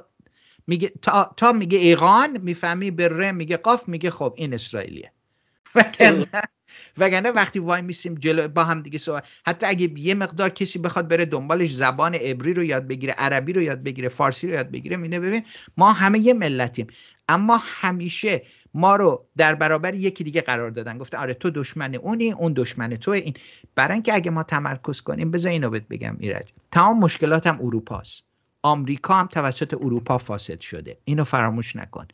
میگه تا, تا میگه ایران می‌فهمی به ر میگه قاف میگه خب این اسرائیلیه. وگرنه وقتی وای میسیم جلو با هم دیگه صحبت حتی اگه یه مقدار کسی بخواد بره دنبالش زبان عبری رو یاد بگیره عربی رو یاد بگیره فارسی رو یاد بگیره مینه ببین ما همه یه ملتیم. اما همیشه ما رو در برابر یکی دیگه قرار دادن. گفته آره تو دشمن اونی اون دشمن تو این برای اینکه اگه ما تمرکز کنیم بذار اینو بهت بگم ایرج. تمام مشکلات هم اروپاست. آمریکا هم توسط اروپا فاسد شده. اینو فراموش نکن.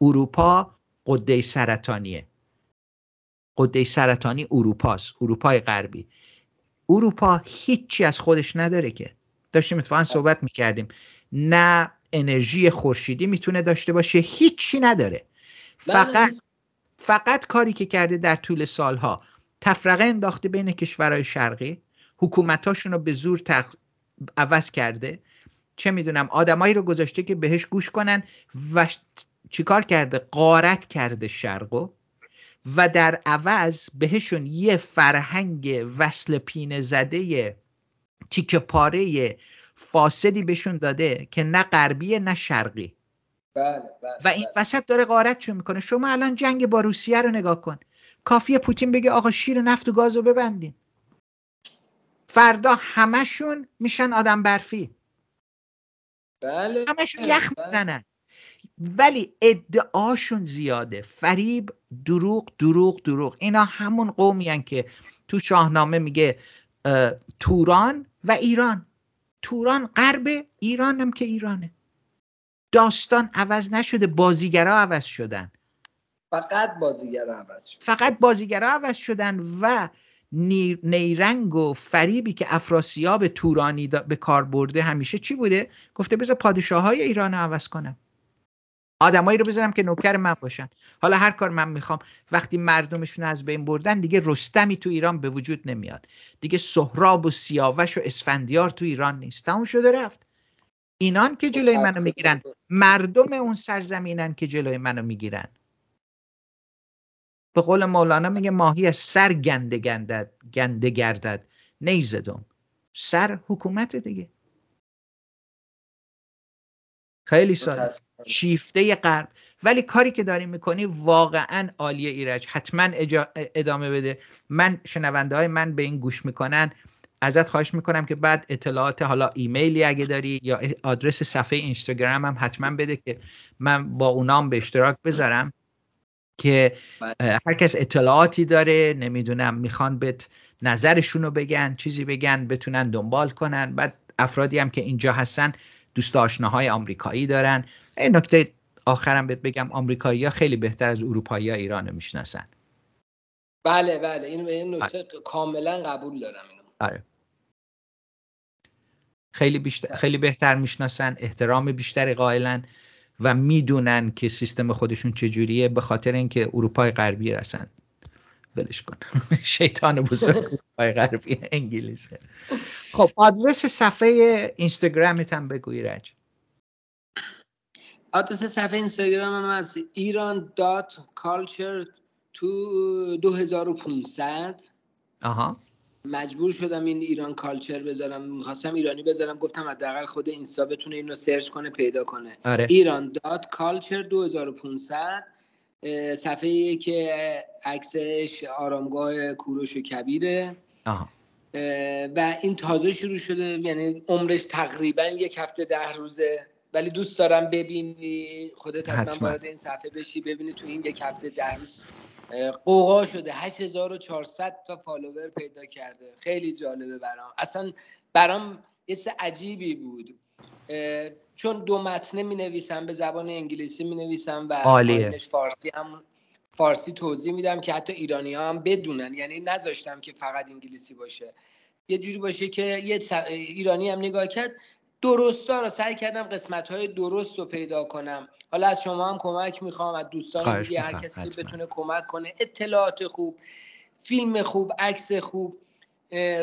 اروپا قده سرطانیه. قده سرطانی اروپاست اروپای غربی. اروپا هیچی از خودش نداره که. داشتیم اتفاقا صحبت می‌کردیم. نه انرژی خورشیدی می‌تونه داشته باشه هیچی نداره. بله. فقط فقط کاری که کرده در طول سالها. تفرقه انداخته بین کشورهای شرقی. حکومتاشون رو به زور عوض کرده. چه می‌دونم آدمایی رو گذاشته که بهش گوش کنن و چیکار کرده؟ قارت کرده شرقو. و در عوض بهشون یه فرهنگ وصل پینه زده تیکه پاره فاسدی بهشون داده که نه غربی نه شرقی. بله، بله، و این بله. وسط داره قارتشون می‌کنه. شما الان جنگ با روسیه رو نگاه کن. کافیه پوتین بگه آقا شیر نفت و گاز رو ببندین. فردا همشون میشن آدم برفی. بله همشون یخ بله. می‌زنن. ولی ادعاشون زیاده. فریب دروغ دروغ دروغ. اینا همون قومی که تو شاهنامه میگه توران و ایران. توران غرب ایران هم که ایرانه. داستان عوض نشده بازیگرا عوض شدن. فقط بازیگرا عوض شدن فقط بازیگرا عوض شدن و نیرنگ و فریبی که افراسیاب تورانی به کار برده همیشه چی بوده؟ گفته بذار پادشاه های ایران عوض کنم. آدمایی رو بذارم که نوکر من باشن. حالا هر کار من می‌خوام وقتی مردمشون از بین بردن دیگه رستمی تو ایران به وجود نمیاد. دیگه سهراب و سیاوش و اسفندیار تو ایران نیست. تموم شده رفت. اینان که جلوی منو می‌گیرن. مردم اون سرزمینن که جلوی منو می‌گیرن. به قول مولانا میگه ماهی از سر گنده گندد گنده گردد. نیزدم. سر حکومت دیگه. خیلی ساده. شیفته غرب ولی کاری که داری می‌کنی واقعا عالیه ایرج. حتما ادامه بده. من شنونده های من به این گوش می‌کنن. ازت خواهش می‌کنم که بعد اطلاعات حالا ایمیلی اگه داری یا آدرس صفحه اینستاگرام هم حتما بده که من با اونام به اشتراک بذارم. که بله. هر کس اطلاعاتی داره نمی‌دونم می‌خوان به نظرشون رو بگن چیزی بگن بتونن دنبال کنن. بعد افرادی هم که اینجا هستن دوست آشناهای آمریکایی دارن. این نکته آخرم بهت بگم آمریکایی ها خیلی بهتر از اروپایی ها ایران رو می‌شناسن. بله بله. این این نکته کاملا قبول دارم اینو. آره. خیلی بیشتر خیلی بهتر می‌شناسن احترام بیشتری قائلن. و می‌دونن که سیستم خودشون چجوریه به خاطر اینکه اروپای غربی هستن. ولش کن. شیطان بزرگ اروپای غربی انگلیس. خب آدرس صفحه اینستاگرامت هم بگوی رج آدرس صفحه اینستاگرام هم از ایران دات کالچر تو 2500 آها. مجبور شدم این ایران culture بذارم می‌خواستم ایرانی بذارم گفتم حداقل خود اینستا بتونه اینو search کنه پیدا کنه. آره. Iran dot culture 2500 اه، صفحه که عکسش آرامگاه کوروش کبیره. اه، و این تازه شروع شده یعنی عمرش تقریبا یک هفته ده روزه. ولی دوست دارم ببینی خودت حتما. وارد این صفحه بشی ببینی تو این یک هفته ده روز. قوقا شده. 8400 تا فالوور پیدا کرده. خیلی جالبه برام. اصلا برام یه عجیبی بود. چون دو متنه می نویسم به زبان انگلیسی می نویسم و فارسی هم فارسی توضیح میدم که حتی ایرانی ها هم بدونن. یعنی نذاشتم که فقط انگلیسی باشه. یه جوری باشه که یه ایرانی هم نگاه کرد. درستا رو سعی کردم قسمت های درست رو پیدا کنم. حالا از شما هم کمک می‌خوام از دوستان دیگه هر کسی که. بتونه کمک کنه. اطلاعات خوب فیلم خوب عکس خوب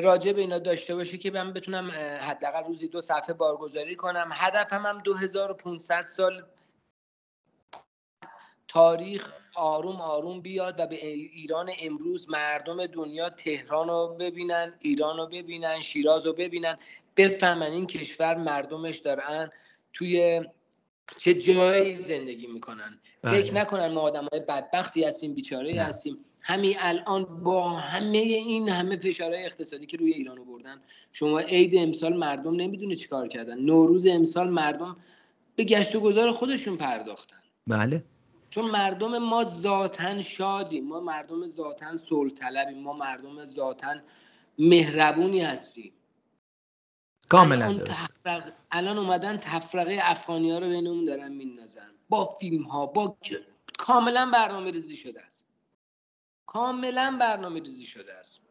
راجع به اینا داشته باشه که من بتونم حداقل روزی دو صفحه بارگذاری کنم. هدفم هم 2500 سال تاریخ آروم آروم بیاد و به ایران امروز مردم دنیا تهران رو ببینن ایران رو ببینن شیراز رو ببینن. بفهمن این کشور مردمش دارن توی چه جایی زندگی می‌کنن. بله. فکر نکنن ما آدم های بدبختی هستیم بیچاره. هستیم. همین الان با همه این همه فشارهای اقتصادی که روی ایران بردن شما عید امسال مردم نمی‌دونه چیکار کردن. نوروز امسال مردم به گشت و گذار خودشون پرداختن. بله. چون مردم ما ذاتا شادیم. ما مردم ذاتا صلح ما مردم ذاتا مهربونی هستیم. کاملا الان درست. تفرق... الان اومدن تفرقه افغانی ها رو بینمون دارن میندازن. با فیلم ها با کاملا برنامه ریزی شده است. کاملا برنامه ریزی شده است.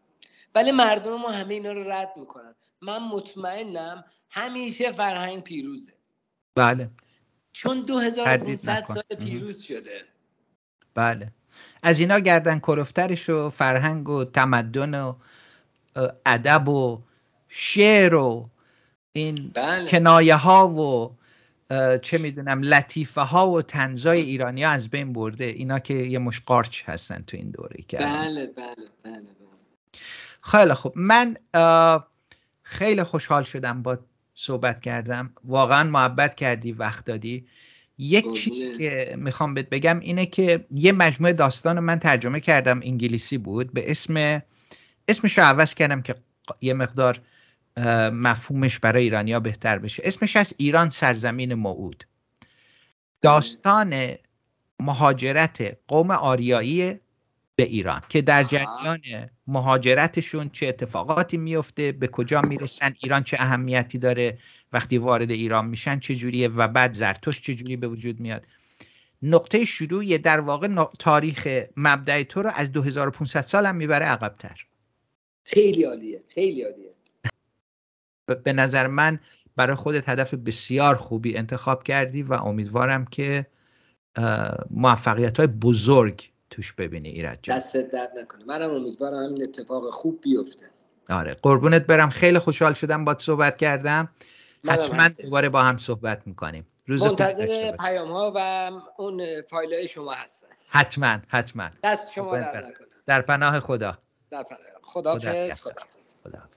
ولی مردم ما همه اینا رو رد می‌کنن. من مطمئنم همیشه فرهنگ پیروزه. بله. چون تردید 2500 نکن. سال پیروز شده. بله. از اینا گردن کلفترش و فرهنگ و تمدن و ادب و شعر و این بله. کنایه ها و چه می‌دونم لطیفه ها و تنزای ایرانی ها از بین برده. اینا که یه مش قارچ هستن تو این دوره که. بله بله بله بله. خیلی خوب. من خیلی خوشحال شدم با صحبت کردم. واقعا محبت کردی وقت دادی. یک. چیزی که می‌خوام بهت بگم اینه که یه مجموعه داستان من ترجمه کردم انگلیسی بود به اسم اسمش رو عوض کردم که یه مقدار مفهومش برای ایرانیا بهتر بشه. اسمش از ایران سرزمین موعود. داستان مهاجرت قوم آریایی به ایران که در. جریان مهاجرتشون چه اتفاقاتی میفته به کجا می‌رسن ایران چه اهمیتی داره وقتی وارد ایران میشن چه جوریه و بعد زرتشت چه جوری به وجود میاد. نقطه شروع در واقع تاریخ مبدع تو رو از 2500 سال هم می‌بره عقبتر. خیلی عالیه خیلی عالیه. به نظر من برای خودت هدف بسیار خوبی انتخاب کردی و امیدوارم که موفقیت های بزرگ توش ببینی ایراد جان. دستت درد نکنه. منم امیدوارم همین اتفاق خوب بیفته. آره. قربونت برم. خیلی خوشحال شدم با صحبت کردم. حتما. دوباره با هم صحبت می‌کنیم. روز منتظر پیام ها و اون فایل های شما هستن حتما حتما. دست شما درد برم. نکنه. در پناه خدا. در پناه. خداحافظ. نگهدار. خداحافظ. خداحافظ.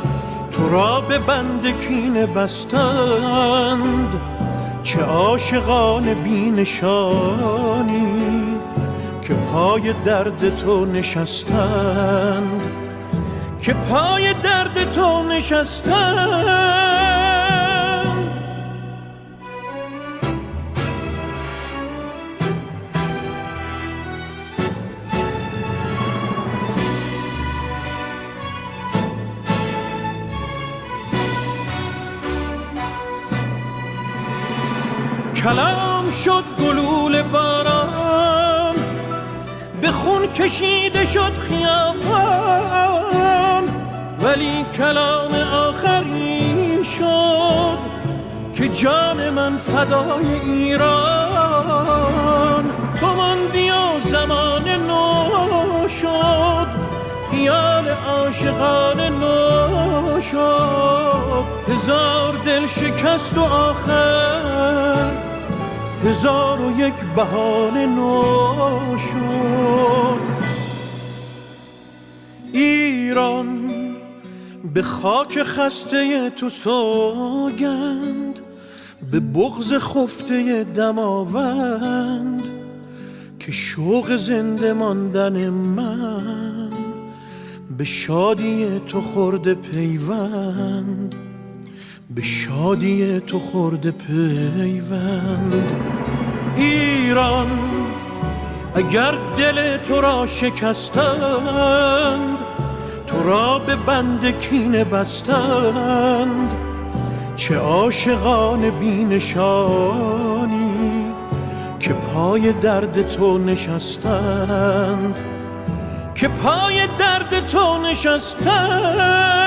تو را به بند کین بستند. چه عاشقان بینشانی که پای درد تو نشستند. که پای درد تو نشستند. کلام شد گلول باران به خون کشیده شد خیابان. ولی کلام آخری شد که جان من فدای ایران. تو ماندی و زمان نو شد خیال عاشقان نو شد. هزار دل شکست و آخر هزار و یک بهانه نو شد ایران به خاک خسته تو سوگند به بغز خفته دماوند که شوق زنده ماندن من به شادی تو خورده پیوند. به شادی تو خورده پیوند. ایران اگر دل تو را شکستند تو را به بند کینه بستند. چه عاشقان بینشانی که پای درد تو نشستند. که پای درد تو نشستند.